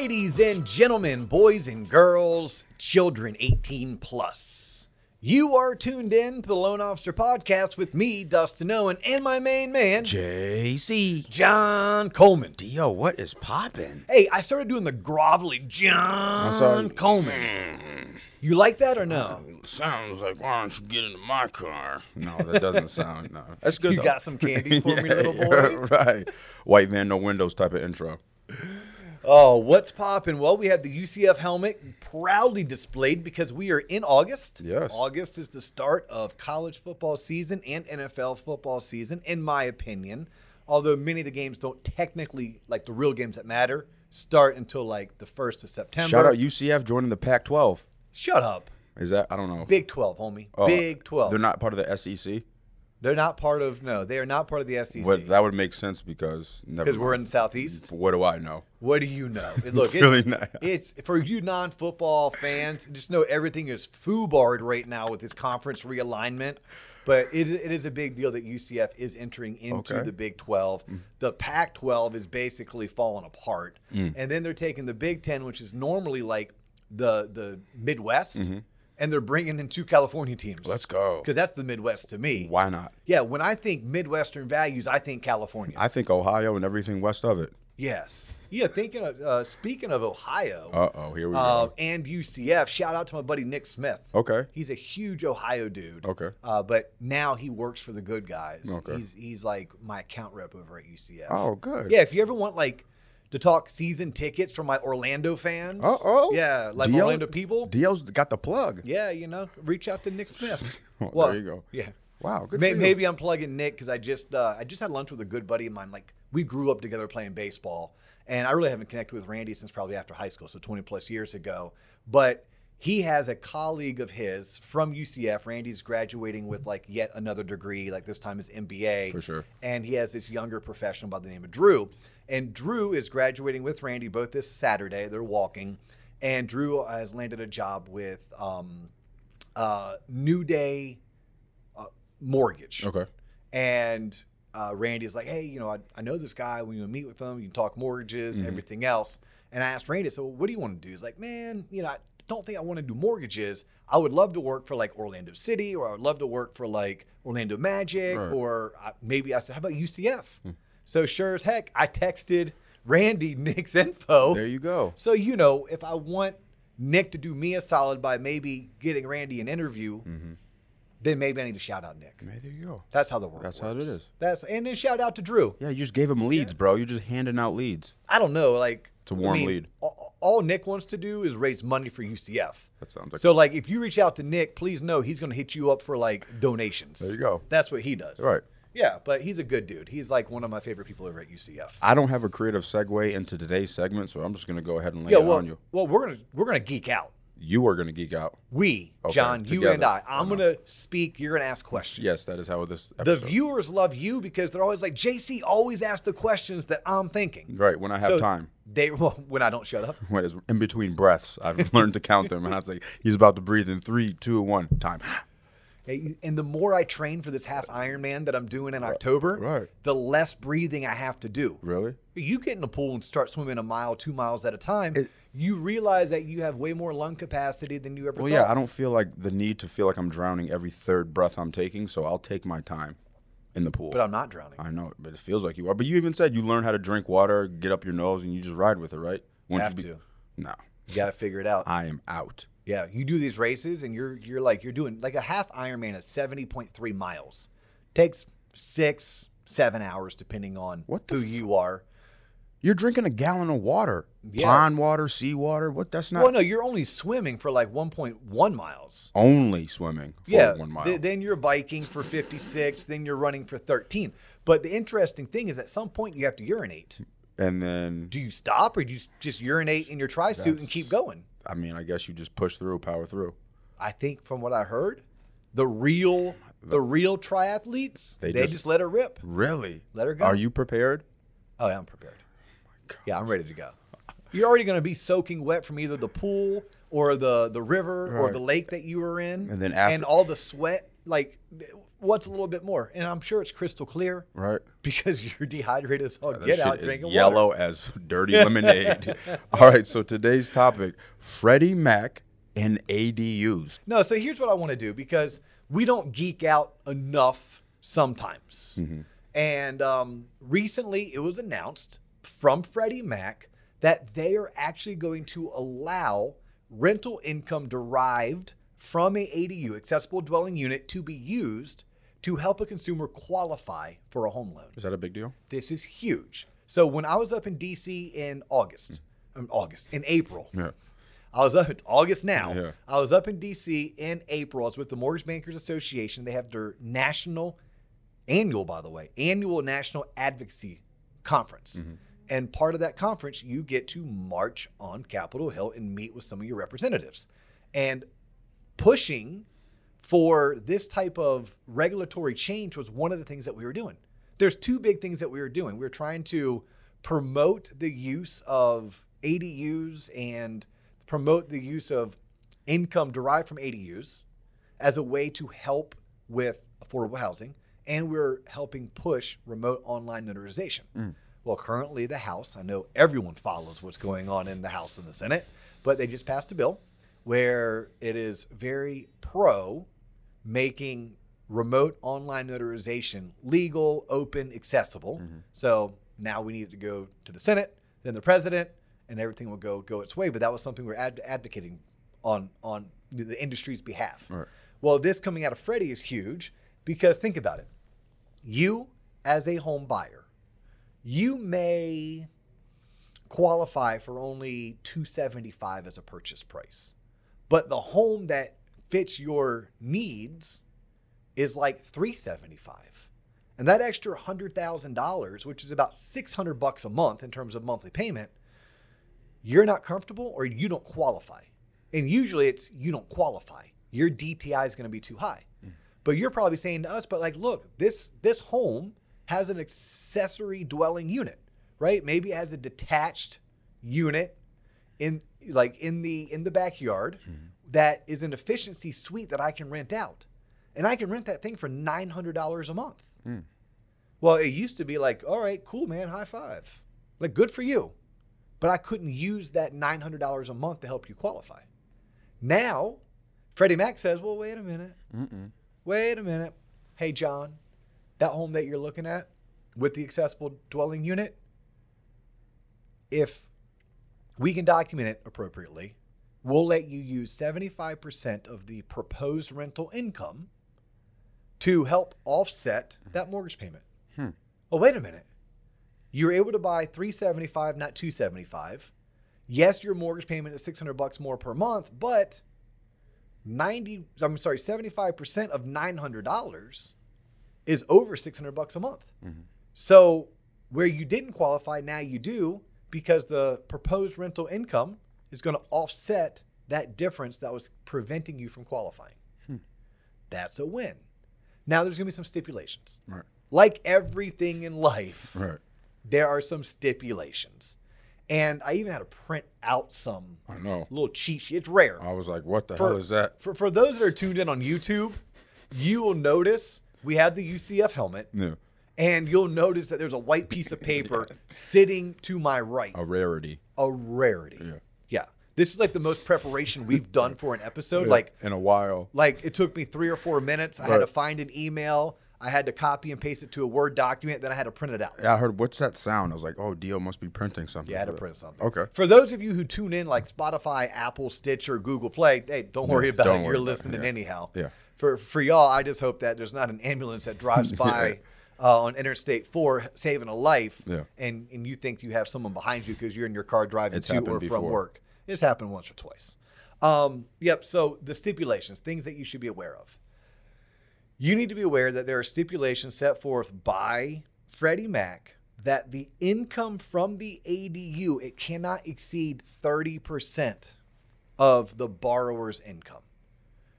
Ladies and gentlemen, boys and girls, children 18 plus. You are tuned in to the Loan Officer Podcast with me, Dustin Owen, and my main man, JC. John Coleman. Dio, what is poppin'? Hey, I started doing the grovelly John Coleman. Mm-hmm. You like that or no? Uh, sounds like, why don't you get into my car? No, that doesn't sound, no. That's good, You though. got some candy for me, little boy? right. White van, no windows type of intro. Oh, what's popping? Well, we have the UCF helmet proudly displayed because we are in August. Yes. August is the start of college football season and NFL football season, in my opinion. Although many of the games don't technically, like the real games that matter, start until like the 1st of September. Shout out UCF joining the Pac 12. Shut up. Is that? I don't know. Big 12, homie. Oh, Big 12. They're not part of the SEC? They're not part of, no, they are not part of the SEC. That would make sense because Because we're in the Southeast. What do I know? What do you know? Look, Really it's, not. it's for you non-football fans. Just know everything is foobarred right now with this conference realignment. But it, it is a big deal that UCF is entering into Okay. the Big 12. The Pac 12 is basically falling apart. Mm. And then they're taking the Big 10, which is normally like the, the Midwest, and they're bringing in two California teams. Let's go. Because that's the Midwest to me. Why not? Yeah, when I think Midwestern values, I think California. I think Ohio and everything west of it. yes. Yeah, thinking of, uh, speaking of Ohio. Uh oh, here we uh, go. and UCF. Shout out to my buddy Nick Smith. Okay. He's a huge Ohio dude. Okay. Uh, but now he works for the good guys. Okay. He's he's like my account rep over at UCF. Oh, good. Yeah, if you ever want like to talk season tickets for my Orlando fans. Uh-oh. Yeah, like Dio- Orlando people. Dio's got the plug. yeah, you know, reach out to Nick Smith. Oh, Well, there you go. Yeah. Wow, good May- maybe I'm plugging Nick because I just uh, I just had lunch with a good buddy of mine. Like we grew up together playing baseball, and I really haven't connected with Randy since probably after high school, so 20 plus years ago. But he has a colleague of his from UCF. Randy's graduating with like yet another degree, like this time is MBA For sure. and he has this younger professional by the name of Drew. And Drew is graduating with Randy both this Saturday. They're walking, and Drew has landed a job with um, uh, New Day uh, Mortgage. Okay. And uh, Randy's like, hey, you know, I, I know this guy. When you meet with him, you can talk mortgages, everything else. And I asked Randy, so what do you want to do? He's like, man, you know, I don't think I want to do mortgages. I would love to work for like Orlando City, or I would love to work for like Orlando Magic, Right. or uh, maybe I said, how about UCF? So sure as heck, I texted Randy Nick's info. There you go. So you know, if I want Nick to do me a solid by maybe getting Randy an interview, mm-hmm. then maybe I need to shout out Nick. Hey, there you go. That's how the world That's works. how it is. That's and then shout out to Drew. Yeah, you just gave him leads, bro. You're just handing out leads. I don't know, like It's a warm I mean, lead. All, all Nick wants to do is raise money for UCF. That sounds like So like if you reach out to Nick, please know he's going to hit you up for like donations. There you go. That's what he does. Right. Yeah, but he's a good dude. He's like one of my favorite people over at UCF. I don't have a creative segue into today's segment, so I'm just gonna go ahead and lay Yeah, it well, on you. well, we're gonna we're gonna geek out. You are gonna geek out. We, Okay, John, you and I. I'm I know. gonna speak. You're gonna ask questions. Yes, that is how this The viewers love you because they're always like, JC always asks the questions that I'm thinking. right when I have So time. They well, when I don't shut up. When it's in between breaths, I've learned to count them, and I was like, he's about to breathe in three, two, one, time. And the more I train for this half Ironman that I'm doing in October, right. the less breathing I have to do. Really? You get in the pool and start swimming a mile, two miles at a time, you realize that you have way more lung capacity than you ever Well, thought. yeah. I don't feel like the need to feel like I'm drowning every third breath I'm taking, so I'll take my time in the pool. but I'm not drowning. I know, but it feels like you are. But you even said you learn how to drink water, get up your nose, and you just ride with it, right? Once have you to. No, You got to figure it out. I am out. Yeah, you do these races and you're you're like you're doing like a half Ironman is seventy point three miles. Takes six seven hours depending on What who f- you are. You're drinking a gallon of water, Yeah. pond water, seawater. What? That's not Well, no, you're only swimming for like one point one miles. only swimming for yeah, one mile. th- then you're biking for fifty six. then you're running for thirteen. But the interesting thing is, at some point you have to urinate. and then, Do you stop or do you just urinate in your tri suit and keep going? I mean, I guess you just push through, power through. I think from what I heard, the real the real triathletes they, They just, just- let her rip. Really? Let her go. Are you prepared? Oh, yeah, I'm prepared. Oh yeah, I'm ready to go. You're already going to be soaking wet from either the pool or the the river or the lake that you were in, And then after- and all the sweat. Like, what's a little bit more? And I'm sure it's crystal clear Right. because you're dehydrated as hell. That Get out, is drink a yellow water. as dirty lemonade. All right, so today's topic: Freddie Mac and ADUs. No, so here's what I want to do because we don't geek out enough sometimes. And um, recently it was announced from Freddie Mac that they are actually going to allow rental income derived from a ADU, accessible dwelling unit, to be used to help a consumer qualify for a home loan. Is that a big deal? This is huge. So when I was up in DC in August, um, August, in April, Yeah. I was up it's August now. Yeah. I was up in DC in April. I was with the Mortgage Bankers Association. They have their national annual, by the way, annual national advocacy conference. And part of that conference, you get to march on Capitol Hill and meet with some of your representatives. And pushing for this type of regulatory change was one of the things that we were doing. There's two big things that we were doing. We were trying to promote the use of ADUs and promote the use of income derived from ADUs as a way to help with affordable housing. And we're helping push remote online notarization. Mm. Well, currently, the House, I know everyone follows what's going on in the House and the Senate, but they just passed a bill where it is very pro making remote online notarization legal, open, accessible. Mm-hmm. So now we need to go to the Senate, then the president, and everything will go go its way. But that was something we're ad- advocating on on the industry's behalf. Right. Well, this coming out of Freddie is huge because think about it. You, as a home buyer, you may qualify for only 275 as a purchase price. But the home that fits your needs is like 375. And that extra $100,000, which is about 600 bucks a month in terms of monthly payment, you're not comfortable or you don't qualify. And usually it's you don't qualify. Your DTI is going to be too high. Mm. But you're probably saying to us, but like, look, this this home has an accessory dwelling unit, right? Maybe it has a detached unit in like in the in the backyard mm-hmm. that is an efficiency suite that I can rent out. And I can rent that thing for $900 a month. Hmm. Well, it used to be like, all right, cool, man, high five. Like, good for you. But I couldn't use that $900 a month to help you qualify. Now, Freddie Mac says, well, wait a minute. Mm-mm. Wait a minute. Hey, John, that home that you're looking at with the accessible dwelling unit, if we can document it appropriately, we'll let you use 75% of the proposed rental income to help offset that mortgage payment. Hmm. Oh, wait a minute. You're able to buy 375, not 275. Yes, your mortgage payment is 600 bucks more per month, but 90 I'm sorry, 75% of $900 is over 600 bucks a month. So, where you didn't qualify, now you do because the proposed rental income is going to offset that difference that was preventing you from qualifying. Hmm. That's a win. Now there's going to be some stipulations. Right. Like everything in life, Right. there are some stipulations. And I even had to print out some I know. little cheat sheet. It's rare. I was like, what the For- hell is that? For, for those that are tuned in on YouTube, you will notice we have the UCF helmet, Yeah. And you'll notice that there's a white piece of paper sitting to my right. A rarity. A rarity. Yeah. Yeah. This is like the most preparation we've done for an episode. Yeah, Like, in a while. like it took me three or four minutes. I had to find an email. I had to copy and paste it to a Word document. Then I had to print it out. Yeah, I heard what's that sound? I was like, oh, Dio must be printing something. Yeah, I had to print something. Okay. For those of you who tune in like Spotify, Apple, Stitcher, Google Play, hey, don't worry about don't it. worry You're about it, listening yeah. anyhow. Yeah. For for y'all, I just hope that there's not an ambulance that drives by uh, on Interstate 4 saving a life, Yeah. and and you think you have someone behind you because you're in your car driving It's to or from work. It's happened once or twice. Um, yep. So the stipulations, things that you should be aware of. You need to be aware that there are stipulations set forth by Freddie Mac that the income from the ADU it cannot exceed 30% of the borrower's income.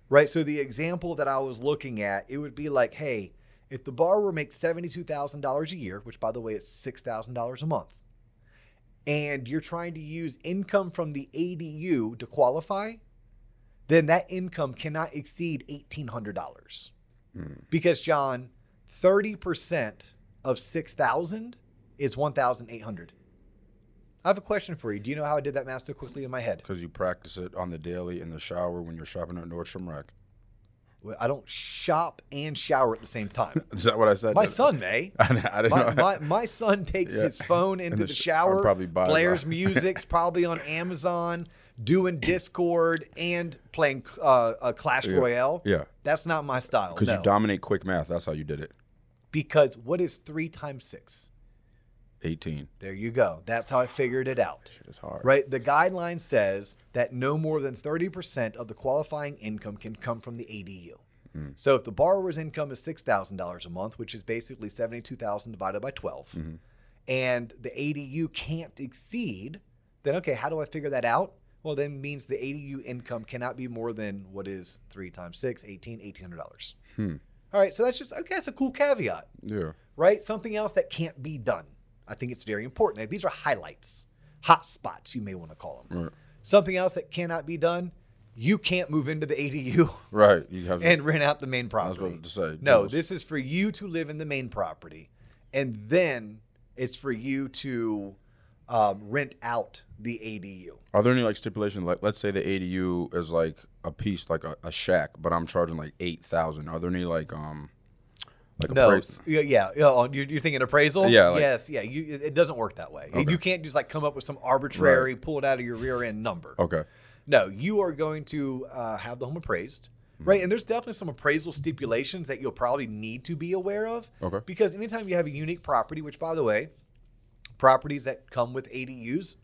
Right? So the example that I was looking at, it would be like, hey, if the borrower makes $72,000 a year, which by the way is $6,000 a month, and you're trying to use income from the ADU to qualify, then that income cannot exceed $1,800. Hmm. Because John, 30% of 6,000 is 1,800. I have a question for you. Do you know how I did that math so quickly in my head? Because you practice it on the daily in the shower when you're shopping at Nordstrom Rack. I don't shop and shower at the same time. Is that what I said? My son may. I, I didn't My, know. my, my son takes Yeah. his phone into the the, shower, I'll probably buy blares mine. music's probably on Amazon, doing Discord and playing uh, uh, Clash Yeah. Royale. yeah, That's not my style. because no. you dominate quick math. That's how you did it. because what is three times six? 18. There you go. That's how I figured it out. Shit is hard. Right? The guideline says that no more than 30% of the qualifying income can come from the ADU. So if the borrower's income is $6,000 a month, which is basically 72,000 divided by 12, and the ADU can't exceed, then okay, how do I figure that out? Well, then means the ADU income cannot be more than what is 3 times 6, 18, $1,800. Hmm. All right, so that's just okay, that's a cool caveat Yeah. right? Something else that can't be done. I think it's very important. These are highlights, hot spots, you may want to call them. Right. Something else that cannot be done. You can't move into the ADU Right. You have and rent out the main I was property. about to say. No, those- this is for you to live in the main property, and then it's for you to um, rent out the ADU. Are there any like stipulations? Like, let's say the ADU is like a piece, like a, a shack, but I'm charging like eight thousand. Are there any like um, like No, s- yeah, yeah. oh, You're, you're thinking appraisal? Yeah, like- yes, yeah. You, it doesn't work that way. Okay. You can't just like come up with some arbitrary, pull it out of your rear end number. Okay. No, you are going to uh, have the home appraised, right? And there's definitely some appraisal stipulations that you'll probably need to be aware of. Okay. Because anytime you have a unique property, which by the way, properties that come with ADUs,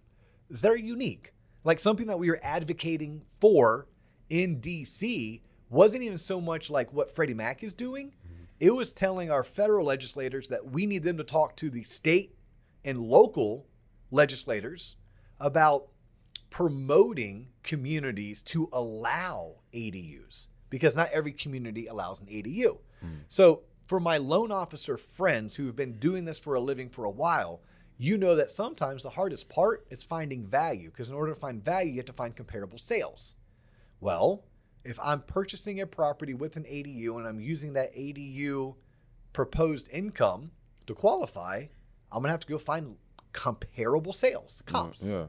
they're unique. Like something that we were advocating for in DC wasn't even so much like what Freddie Mac is doing. It was telling our federal legislators that we need them to talk to the state and local legislators about promoting communities to allow ADUs because not every community allows an ADU. Hmm. So, for my loan officer friends who have been doing this for a living for a while, you know that sometimes the hardest part is finding value because in order to find value, you have to find comparable sales. Well, if I'm purchasing a property with an ADU and I'm using that ADU proposed income to qualify, I'm gonna have to go find comparable sales, mm, comps. Yeah.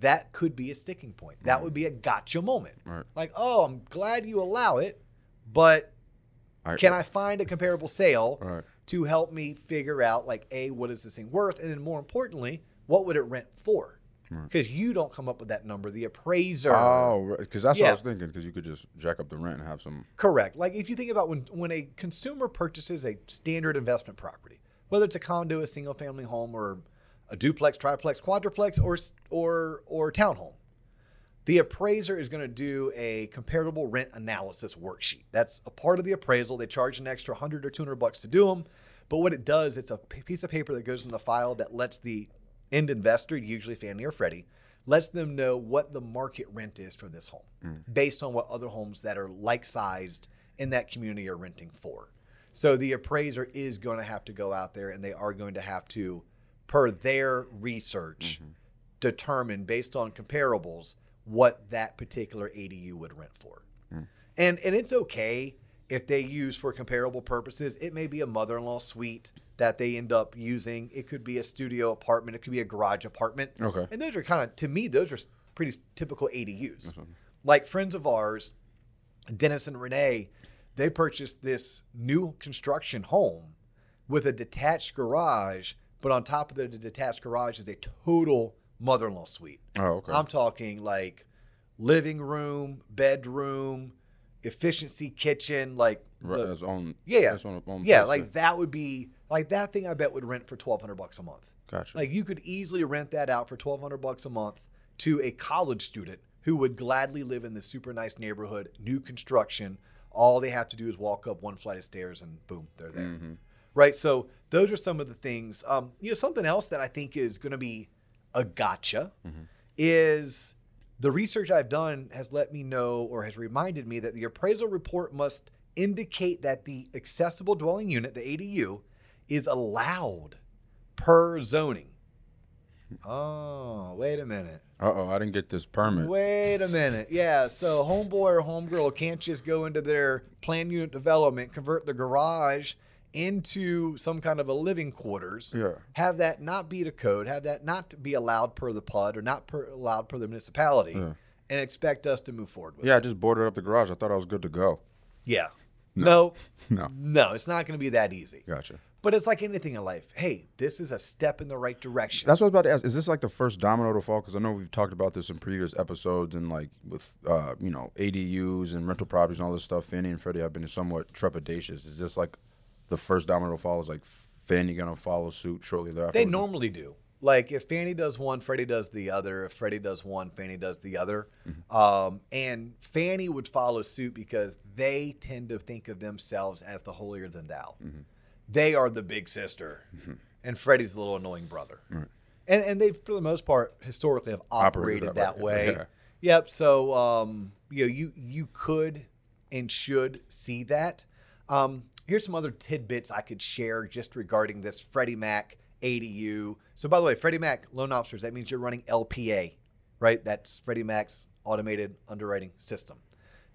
That could be a sticking point. That mm. would be a gotcha moment. Right. Like, oh, I'm glad you allow it, but I, can I find a comparable sale Right. to help me figure out, like, A, what is this thing worth? And then more importantly, what would it rent for? Because you don't come up with that number. The appraiser. Oh, because that's what I was thinking. Because you could just jack up the rent and have some. Correct. Like if you think about when when a consumer purchases a standard investment property, whether it's a condo, a single family home, or a duplex, triplex, quadruplex, or or or townhome, the appraiser is going to do a comparable rent analysis worksheet. That's a part of the appraisal. They charge an extra 100 or 200 bucks to do them, but what it does, it's a piece of paper that goes in the file that lets the end investor, usually Fannie or Freddie, lets them know what the market rent is for this home mm. based on what other homes that are like sized in that community are renting for. So the appraiser is going to have to go out there and they are going to have to, per their research, mm-hmm. determine based on comparables what that particular ADU would rent for. Mm. And and it's okay if they use for comparable purposes. It may be a mother-in-law suite that they end up using. It could be a studio apartment. It could be a garage apartment. Okay. And those are kind of to me those are pretty typical ADUs. Mm-hmm. Like friends of ours, Dennis and Renee, they purchased this new construction home with a detached garage, but on top of the detached garage is a total mother-in-law suite. Oh, okay. I'm talking like living room, bedroom, efficiency kitchen, like Right, the- on. yeah, on, on yeah, like that would be like that thing. I bet would rent for twelve hundred bucks a month. Gotcha. Like you could easily rent that out for twelve hundred bucks a month to a college student who would gladly live in this super nice neighborhood, new construction. All they have to do is walk up one flight of stairs and boom, they're there. Mm-hmm. Right. So those are some of the things. Um, you know, something else that I think is going to be a gotcha is the research I've done has let me know or has reminded me that the appraisal report must indicate that the accessible dwelling unit, the ADU, is allowed per zoning. Oh, wait a minute. Uh oh, I didn't get this permit. Wait a minute. Yeah, so homeboy or homegirl can't just go into their plan unit development, convert the garage into some kind of a living quarters. Yeah. Have that not be the code, have that not be allowed per the PUD or not per, allowed per the municipality, Yeah. and expect us to move forward with it. Yeah, I just boarded up the garage. I thought I was good to go. Yeah. No. No. No, it's not going to be that easy. Gotcha. But it's like anything in life. Hey, this is a step in the right direction. That's what I was about to ask. Is this like the first domino to fall? Because I know we've talked about this in previous episodes and like with uh, you know ADUs and rental properties and all this stuff. Fannie and Freddie have been somewhat trepidatious. Is this like the first domino to fall? Is like Fannie gonna follow suit shortly thereafter? They normally do. Like if Fannie does one, Freddie does the other. If Freddie does one, Fannie does the other. Um, and Fannie would follow suit because they tend to think of themselves as the holier than thou. They are the big sister, and Freddie's the little annoying brother. And and they, for the most part, historically have operated, Operated that, that way. way, yeah. Yep. So um, you know, you you could and should see that. Um, here's some other tidbits I could share just regarding this Freddie Mac ADU. So by the way, Freddie Mac loan officers, that means you're running LPA, right? That's Freddie Mac's automated underwriting system.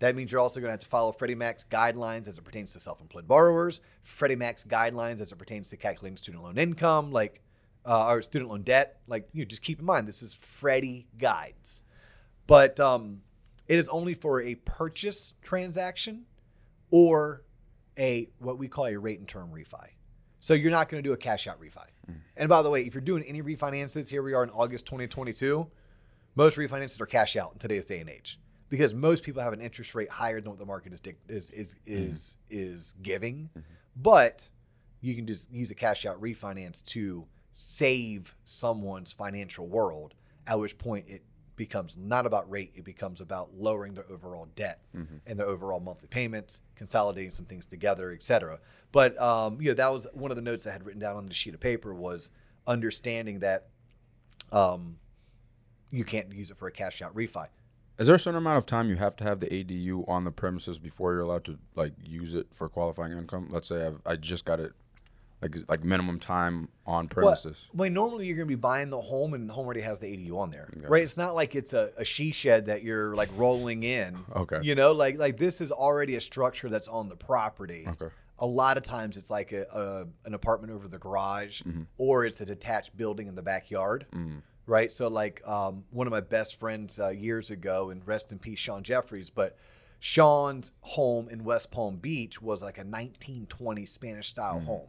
That means you're also going to have to follow Freddie Mac's guidelines as it pertains to self-employed borrowers, Freddie Mac's guidelines as it pertains to calculating student loan income, like uh, or student loan debt. Like you know, just keep in mind this is Freddie guides, but um, it is only for a purchase transaction or a what we call a rate and term refi. So you're not going to do a cash out refi. And by the way, if you're doing any refinances, here we are in August 2022. Most refinances are cash out in today's day and age because most people have an interest rate higher than what the market is is is is is giving. But you can just use a cash out refinance to save someone's financial world. At which point it becomes not about rate; it becomes about lowering their overall debt and their overall monthly payments, consolidating some things together, etc. But um, you know that was one of the notes I had written down on the sheet of paper was understanding that um, you can't use it for a cash out refi. Is there a certain amount of time you have to have the ADU on the premises before you're allowed to like use it for qualifying income? Let's say I've, I just got it, like like minimum time on premises. Well, normally you're going to be buying the home, and the home already has the ADU on there, right? It's not like it's a, a she shed that you're like rolling in. Okay. You know, like like this is already a structure that's on the property. Okay. A lot of times it's like a, a an apartment over the garage, Mm-hmm. or it's a detached building in the backyard. Right. So like um, one of my best friends uh, years ago, and rest in peace, Sean Jeffries, but. Sean's home in West Palm Beach was like a 1920 Spanish style home.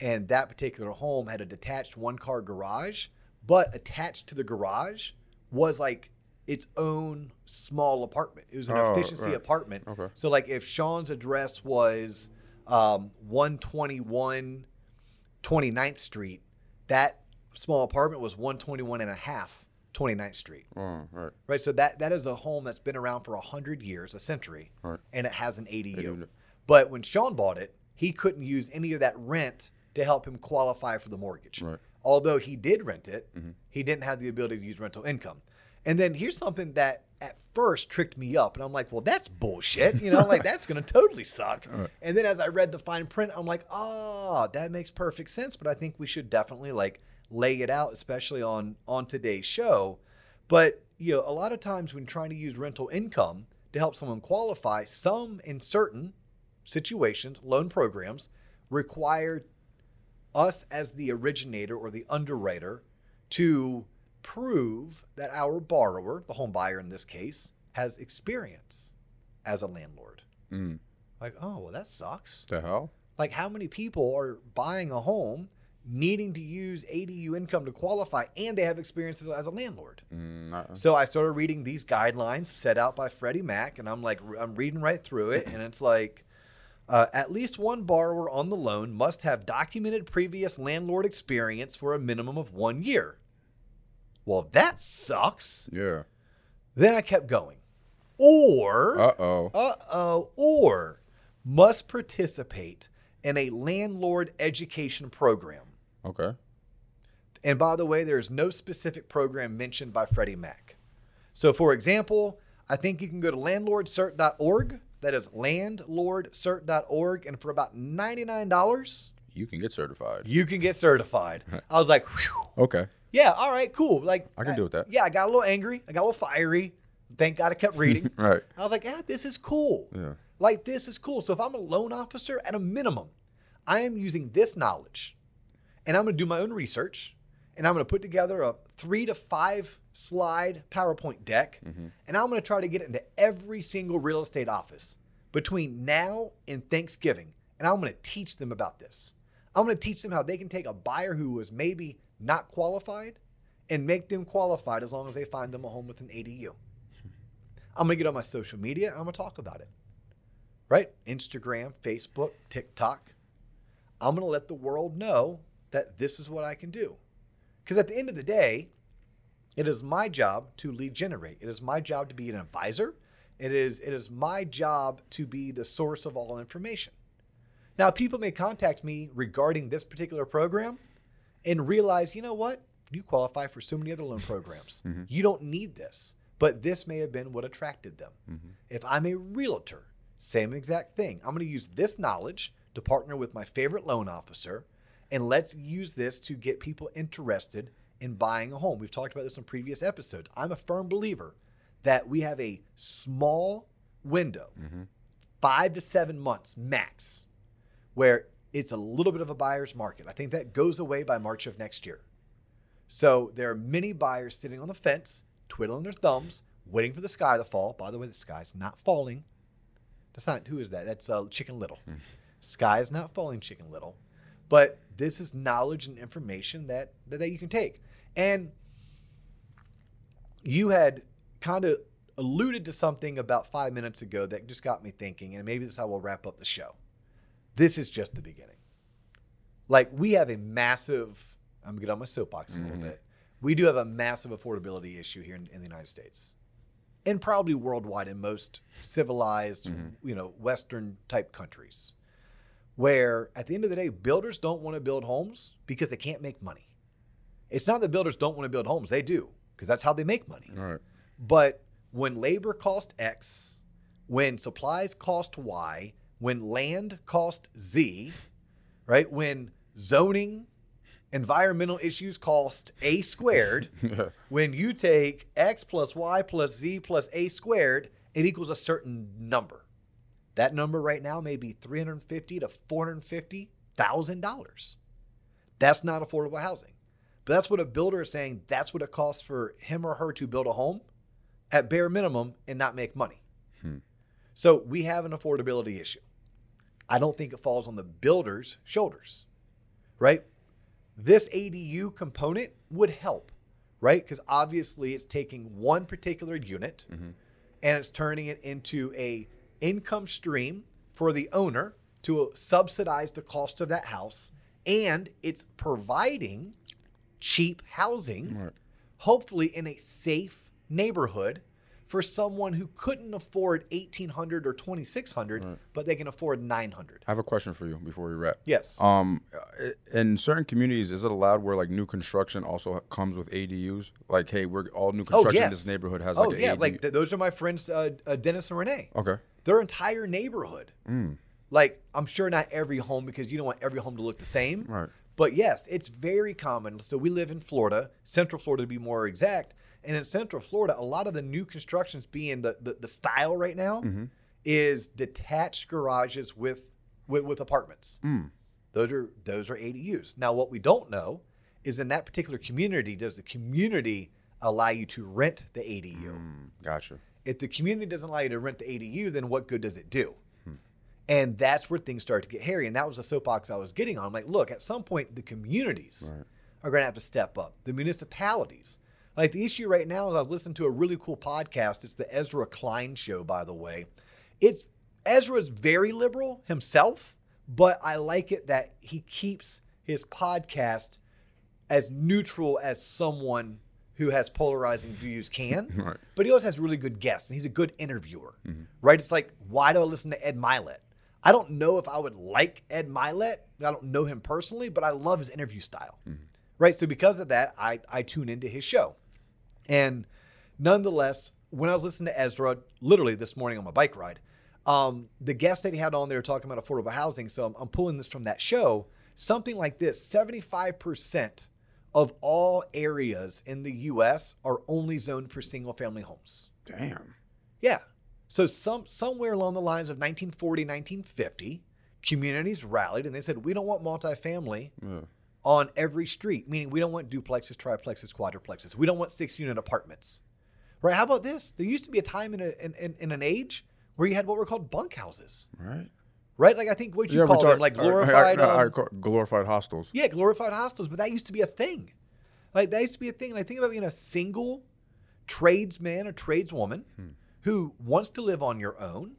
And that particular home had a detached one car garage, but attached to the garage was like its own small apartment. It was an Oh, efficiency right. apartment. Okay. So, like, if Sean's address was um, 121 29th Street, that small apartment was 121 and a half 29th Street Oh, right. right? So that that is a home that's been around for a hundred years, a century, Right. and it has an ADU. But when Sean bought it, he couldn't use any of that rent to help him qualify for the mortgage. Right. Although he did rent it, Mm-hmm. he didn't have the ability to use rental income. And then here's something that at first tricked me up, and I'm like, well, that's bullshit. You know, like that's gonna totally suck. And then as I read the fine print, I'm like, ah, that makes perfect sense. But I think we should definitely like lay it out, especially on on today's show. But you know, a lot of times when trying to use rental income to help someone qualify, some in certain situations, loan programs require us as the originator or the underwriter to prove that our borrower, the home buyer in this case, has experience as a landlord. Mm. Like, oh, well, that sucks. The hell? Like, how many people are buying a home needing to use ADU income to qualify and they have experience as- a landlord? Mm, not- So I started reading these guidelines set out by Freddie Mac, and I'm like, I'm reading right through it, and it's like, uh, at least one borrower on the loan must have documented previous landlord experience for a minimum of one year. Well, that sucks. yeah. Then I kept going. Or, Uh oh. uh oh, or must participate in a landlord education program. Okay. And by the way, there is no specific program mentioned by Freddie Mac. So, for example, I think you can go to landlordcert.org. That is landlordcert.org. And for about $99, you can get certified. You can get certified. I was like, Whew. Okay. yeah, all right, cool. Like I can deal with that. Yeah, I got a little angry. I got a little fiery. Thank God I kept reading. Right. I was like, yeah, this is cool. Yeah. Like this is cool. So if I'm a loan officer, at a minimum, I am using this knowledge, and I'm going to do my own research, and I'm going to put together a three to five slide PowerPoint deck, mm-hmm. and I'm going to try to get it into every single real estate office between now and Thanksgiving, and I'm going to teach them about this. I'm going to teach them how they can take a buyer who was maybe not qualified and make them qualified as long as they find them a home with an ADU. I'm going to get on my social media. I'm going to talk about it. Right? Instagram, Facebook, TikTok. I'm going to let the world know that this is what I can do. Because at the end of the day, it is my job to lead generate. It is my job to be an advisor. It is it is my job to be the source of all information. Now, people may contact me regarding this particular program and realize, you know what? You qualify for so many other loan programs. Mm-hmm. You don't need this. But this may have been what attracted them. Mm-hmm. If I'm a realtor, same exact thing. I'm going to use this knowledge to partner with my favorite loan officer, and let's use this to get people interested in buying a home. We've talked about this in previous episodes. I'm a firm believer that we have a small window, five to seven months max, where it's a little bit of a buyer's market. I think that goes away by March of next year. So there are many buyers sitting on the fence, twiddling their thumbs, waiting for the sky to fall. By the way, the sky's not falling. That's not who is that? That's uh, Chicken Little. Sky is not falling, Chicken Little. But this is knowledge and information that that, that you can take. And you had kind of alluded to something about five minutes ago that just got me thinking, and maybe this is how we'll wrap up the show. This is just the beginning. Like we have a massive, I'm gonna get on my soapbox a little mm-hmm. bit. We do have a massive affordability issue here in, in the United States, and probably worldwide in most civilized, mm-hmm. you know, Western type countries, where at the end of the day, builders don't want to build homes because they can't make money. It's not that builders don't want to build homes; they do because that's how they make money. All right. But when labor cost X, when supplies cost Y, when land cost Z, right? When zoning, environmental issues cost A squared, Yeah. when you take X plus Y plus Z plus A squared, it equals a certain number. That number right now may be three hundred fifty to four hundred fifty thousand dollars. That's not affordable housing. But that's what a builder is saying. That's what it costs for him or her to build a home at bare minimum and not make money. Hmm. So we have an affordability issue. I don't think it falls on the builder's shoulders, right? This ADU component would help, right? Because obviously it's taking one particular unit mm-hmm. and it's turning it into a income stream for the owner to subsidize the cost of that house and it's providing cheap housing Right. hopefully in a safe neighborhood for someone who couldn't afford 1800 or 2600 but they can afford 900 I have a question for you before we wrap. yes Um, in certain communities, is it allowed where like new construction also comes with ADUs? Like, hey, we're all new construction in this neighborhood has like oh an yeah ADU. like th- those are my friends uh, uh, dennis and renee okay. Their entire neighborhood. Mm. Like i'm sure not every home because you don't want every home to look the same. Right. but yes it's very common. So we live in florida central florida to be more exact. And in central florida a lot of the new constructions being the, the, the style right now mm-hmm. is detached garages with with, with apartments. Mm. Those are those are adus now what we don't know is in that particular community does the community allow you to rent the adu Mm, gotcha. If the community doesn't allow you to rent the ADU, then what good does it do? Hmm. And that's where things start to get hairy. And that was the soapbox I was getting on. I'm like, look, at some point, the communities Right. are going to have to step up. The municipalities. Like the issue right now is I was listening to a really cool podcast. It's the Ezra Klein show, by the way. It's Ezra is very liberal himself, but I like it that he keeps his podcast as neutral as someone who has polarizing views can. Right. But he always has really good guests and he's a good interviewer. Right? It's like, why do I listen to Ed Mylett? I don't know if I would like Ed Mylett. I don't know him personally, but I love his interview style. Right? So because of that, I, I tune into his show. And nonetheless, when I was listening to Ezra, literally this morning on my bike ride, um, the guest that he had on there talking about affordable housing. So I'm, I'm pulling this from that show. something like this 75% of all areas in the US are only zoned for single family homes. Damn. Yeah. So some somewhere along the lines of 1940, 1950, communities rallied and they said, we don't want multifamily Yeah. on every street, meaning we don't want duplexes, triplexes, quadruplexes. We don't want six unit apartments. Right? How about this? There used to be a time in, a, in, in, in an age where you had what were called bunkhouses. Right. Right? Like I think what you we call them, like glorified. I um, call- glorified hostels. yeah, glorified hostels, but that used to be a thing. Like that used to be a thing. Like think about being a single tradesman or tradeswoman who wants to live on your own,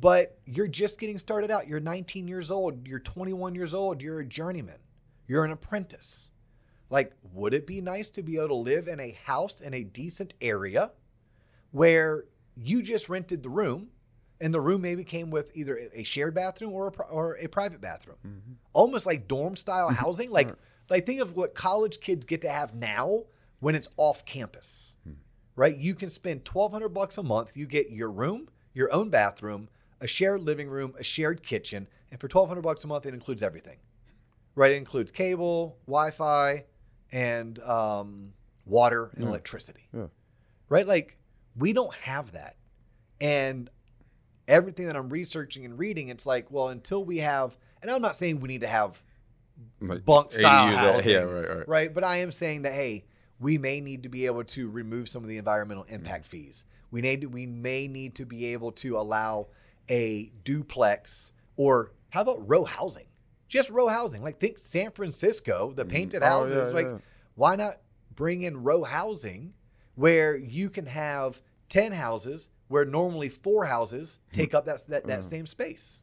but you're just getting started out. You're 19 years old, you're 21 years old, you're a journeyman, you're an apprentice. Like, would it be nice to be able to live in a house in a decent area where you just rented the room and the room maybe came with either a shared bathroom or a, or a private bathroom? Mm-hmm. Almost like dorm style mm-hmm. housing. Like, like think of what college kids get to have now when it's off campus hmm. right? You can spend 1200 bucks a month. You get your room, your own bathroom, a shared living room, a shared kitchen, and for 1200 bucks a month it includes everything. Right? It includes cable, Wi-Fi, and um, water and Yeah. electricity. Yeah. Right? Like we don't have that. And everything that I'm researching and reading, it's like, well, until we have and I'm not saying we need to have Like bunk style 80 housing. Yeah, right, right. Right. But I am saying that hey, we may need to be able to remove some of the environmental impact fees. We need to, we may need to be able to allow a duplex or how about row housing? Just row housing. Like think San Francisco, the painted Oh, houses. yeah, like yeah. why not bring in row housing where you can have 10 houses where normally four houses take up that, that, that same space?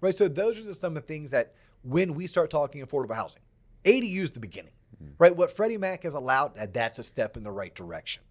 Right. So those are just some of the things that when we start talking affordable housing, ADU is the beginning, right? What Freddie Mac has allowed, that's a step in the right direction.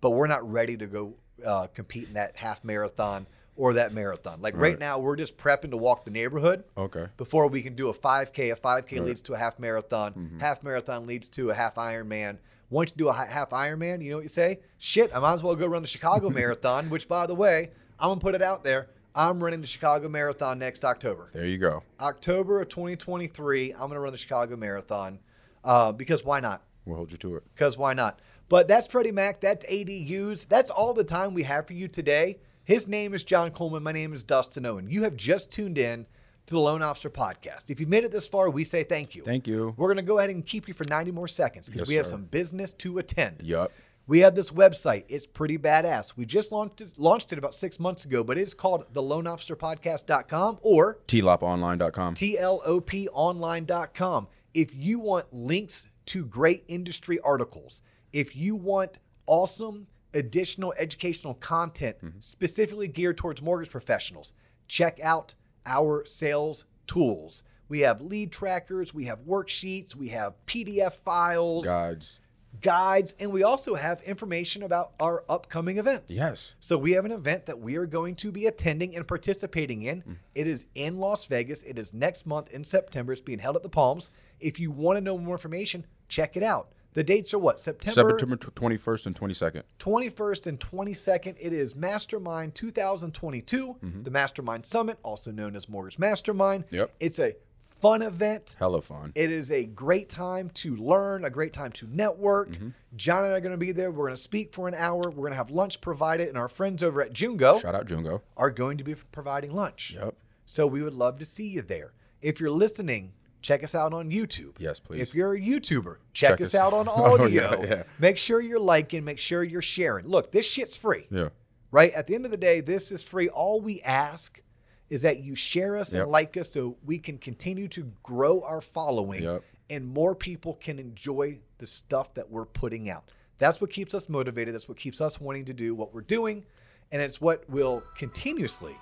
But we're not ready to go uh, compete in that half marathon or that marathon. Like right. Right. now, we're just prepping to walk the neighborhood Okay. before we can do a 5K. A 5K Right. Mm-hmm. leads to a half marathon. Half marathon leads to a half Ironman. Once you do a half Ironman, you know what you say? Shit, I might as well go run the Chicago Marathon, which, by the way, I'm going to put it out there. I'm running the Chicago Marathon next October. There you go. October of 2023, I'm going to run the Chicago Marathon uh, because why not? We'll hold you to it. Because why not? But that's Freddie Mac. That's ADUs. That's all the time we have for you today. His name is John Coleman. My name is Dustin Owen. You have just tuned in to the Loan Officer Podcast. If you've made it this far, we say thank you. Thank you. We're going to go ahead and keep you for 90 more seconds because Yes, we have sir. some business to attend. Yup. We have this website. It's pretty badass. We just launched it, launched it about six months ago, but it's called theloanofficerpodcast.com or tloponline.com. tloponline.com. If you want links to great industry articles, if you want awesome additional educational content mm-hmm. specifically geared towards mortgage professionals, check out our sales tools. We have lead trackers, we have worksheets, we have PDF files, Guides. guides, and we also have information about our upcoming events. Yes. So we have an event that we are going to be attending and participating in. Mm. It is in Las Vegas. It is next month in September. It's being held at the Palms. If you want to know more information, check it out. The dates are what? September, September 21st and 22nd. 21st and 22nd. It is Mastermind 2022, Mm-hmm. the Mastermind Summit, also known as Mortgage Mastermind. Yep. It's a fun event. Hella fun. It is a great time to learn, a great time to network. Mm-hmm. John and I are going to be there. We're going to speak for an hour. We're going to have lunch provided, and our friends over at Jungo Shout out Jungo. are going to be providing lunch. Yep. So we would love to see you there. If you're listening, check us out on YouTube. Yes, please. If you're a YouTuber, check, Check us us- out on Oh, audio. yeah, yeah. Make sure you're liking, make sure you're sharing. Look, this shit's free Yeah. right? At the end of the day, this is free. All we ask is that you share us Yep. and like us so we can continue to grow our following Yep. and more people can enjoy the stuff that we're putting out. That's what keeps us motivated. That's what keeps us wanting to do what we're doing. And it's what will continuously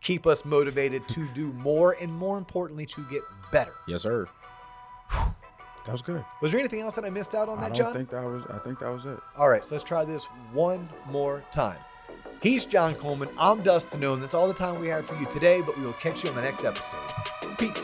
keep us motivated to do more and more importantly, to get better. Yes, sir. That was good. Was there anything else that I missed out on I that, don't John? think that was. I think that was it. All right, so let's try this one more time. He's John Coleman. I'm Dustin Owen. That's all the time we have for you today, but we will catch you on the next episode. Peace.